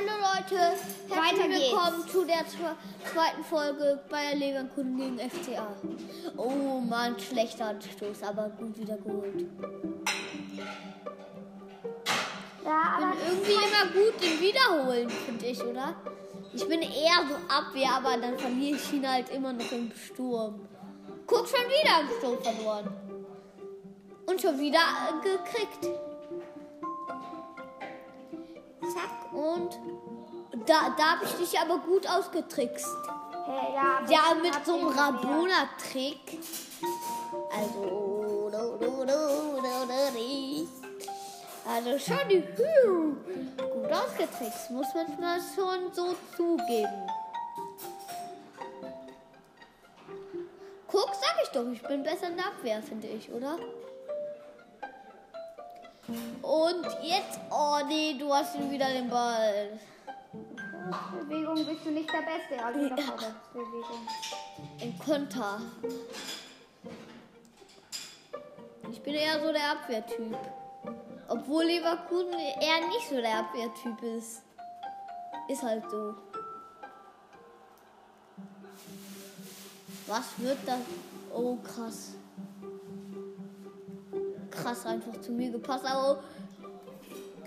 Hallo Leute, herzlich Weiter geht's. willkommen zu der zwe- zweiten Folge Bayer Leverkusen gegen FCA. Oh Mann, schlechter Anstoß, aber gut wieder geholt. Ja, Ich aber bin irgendwie immer gut im Wiederholen, finde ich, oder? Ich bin eher so Abwehr, aber dann verliere ich ihn halt immer noch im Sturm. Guck, schon wieder im Sturm verloren. Und schon wieder äh, gekriegt. Zack, und da, da habe ich dich aber gut ausgetrickst. Hey, ja, Ja, mit so einem. Rabona-Trick. Also, do, do, do, also schon die Hü, gut ausgetrickst, muss man mal schon so zugeben. Guck, sag ich doch, ich bin besser in der Abwehr, finde ich, oder? Und jetzt, oh nee, du hast schon wieder den Ball. Bewegung bist du nicht der Beste. Also ja. Bewegung. Ein Konter. Ich bin eher so der Abwehrtyp. Obwohl Leverkusen eher nicht so der Abwehrtyp ist. Ist halt so. Was wird das? Oh, krass. Krass einfach zu mir gepasst, aber.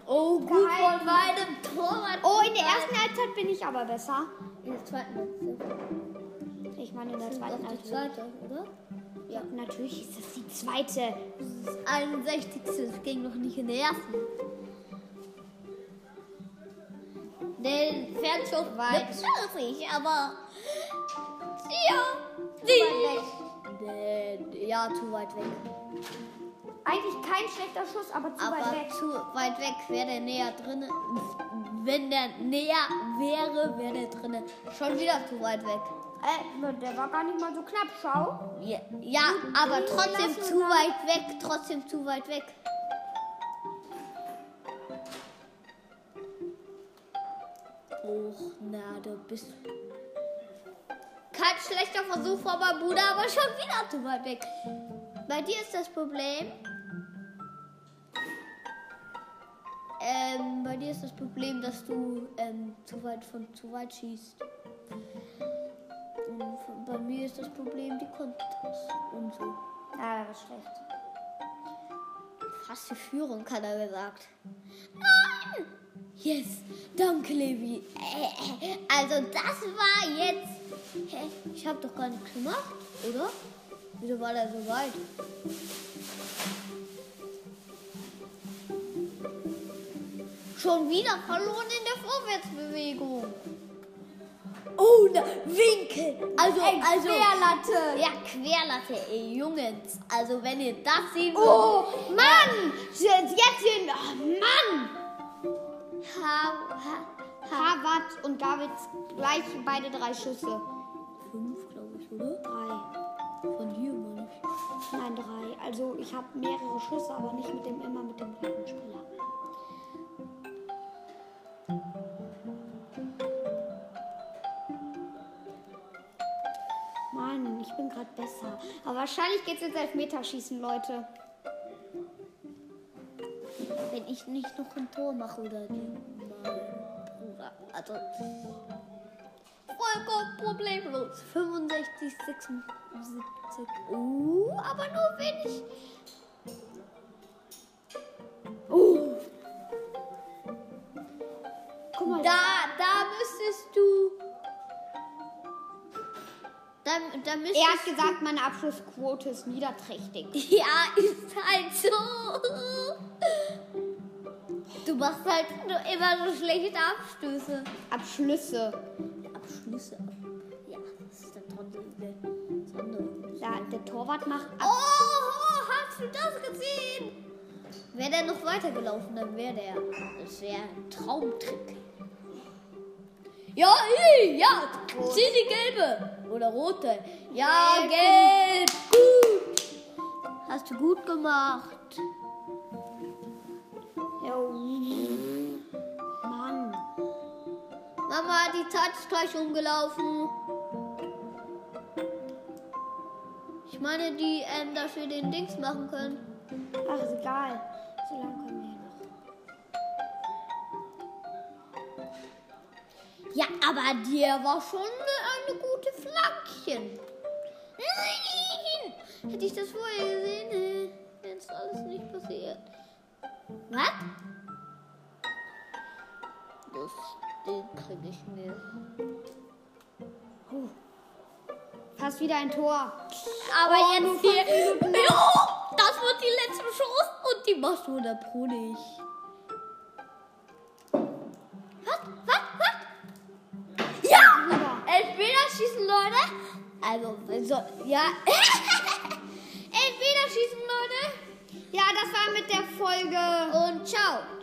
Oh, gut Geil. von meinem Torwart. Oh, in der ersten Halbzeit bin ich aber besser. In der zweiten Halbzeit. Ich meine in der Das ist zweiten Halbzeit. zweite, oder? Ja. Natürlich ist das die zweite. Das 61. Das ging noch nicht in der ersten. Den Fernschuss Weit. mit ich, aber. Ja, weit Nee, ja, zu weit weg. Eigentlich kein schlechter Schuss, aber zu aber weit weg. zu weit weg wäre der näher drin. Wenn der näher wäre, wäre der drin. Schon wieder zu weit weg. Äh, der war gar nicht mal so knapp. Schau. Ja, ja aber trotzdem zu weit weg. Trotzdem zu weit weg. Och, na, du bist. Kein schlechter Versuch von meinem Bruder, aber schon wieder zu weit weg. Bei dir ist das Problem. Ähm, bei dir ist das Problem, dass du ähm, zu weit von zu weit schießt. Und bei mir ist das Problem die Konters und so. Ja, das ist schlecht. Fast die Führung, hat er gesagt. Nein! Yes! Danke, Levi. Also, das war jetzt. Ich habe doch gar nichts gemacht, oder? Wieso war der so weit? Schon wieder verloren in der Vorwärtsbewegung. Oh, na, Winkel. Also, also. Querlatte. Ja, Querlatte, ey, Jungs. Also, wenn ihr das sehen Oh, Mann! Jetzt hier. Oh, Mann! Ha, ha. Harvard und Davids gleich beide drei Schüsse. Fünf, glaube ich, oder? Drei. Von hier, meine ich. Nein, drei. Also ich habe mehrere Schüsse, aber nicht mit dem immer mit dem gleichen Spieler. Mann, ich bin gerade besser. Aber wahrscheinlich geht's jetzt Elfmeterschießen, Leute. Wenn ich nicht noch ein Tor mache oder mein Bruder. Also. Vollkommen problemlos. 65, 76. Uh, aber nur wenig. Da, da müsstest er hat gesagt, meine Abschlussquote ist niederträchtig. Ja, ist halt so. Du machst halt nur immer so schlechte Abstöße. Abschlüsse. Abschlüsse. Ja, das ist dann das andere. Ja, der Torwart macht Oh, ab. oh, hast du das gesehen? Wäre der noch weitergelaufen, dann wäre der. Das wäre ein Traumtrick. Ja, ja, zieh die gelbe. Oder rote. Ja, gelb. Gut. Hast du gut gemacht. Jo. Mann. Mama, die Zeit ist gleich umgelaufen. Ich meine, die, ähm, dass wir den Dings machen können. Ach, ist egal. So lange können wir ja noch. Ja, aber der war schon eine gute Flankchen. Nein! Hätte ich das vorher gesehen, wäre es alles nicht passiert. Was? Das Ding kriege ich mir. Fast wieder ein Tor. Aber Oh, jetzt hier. Jo, das wird die letzte Chance und die machst du der Pro nicht. Elfmeterschießen, Leute. Also, so, ja. Elfmeterschießen, Leute. Ja, das war mit der Folge. Und ciao.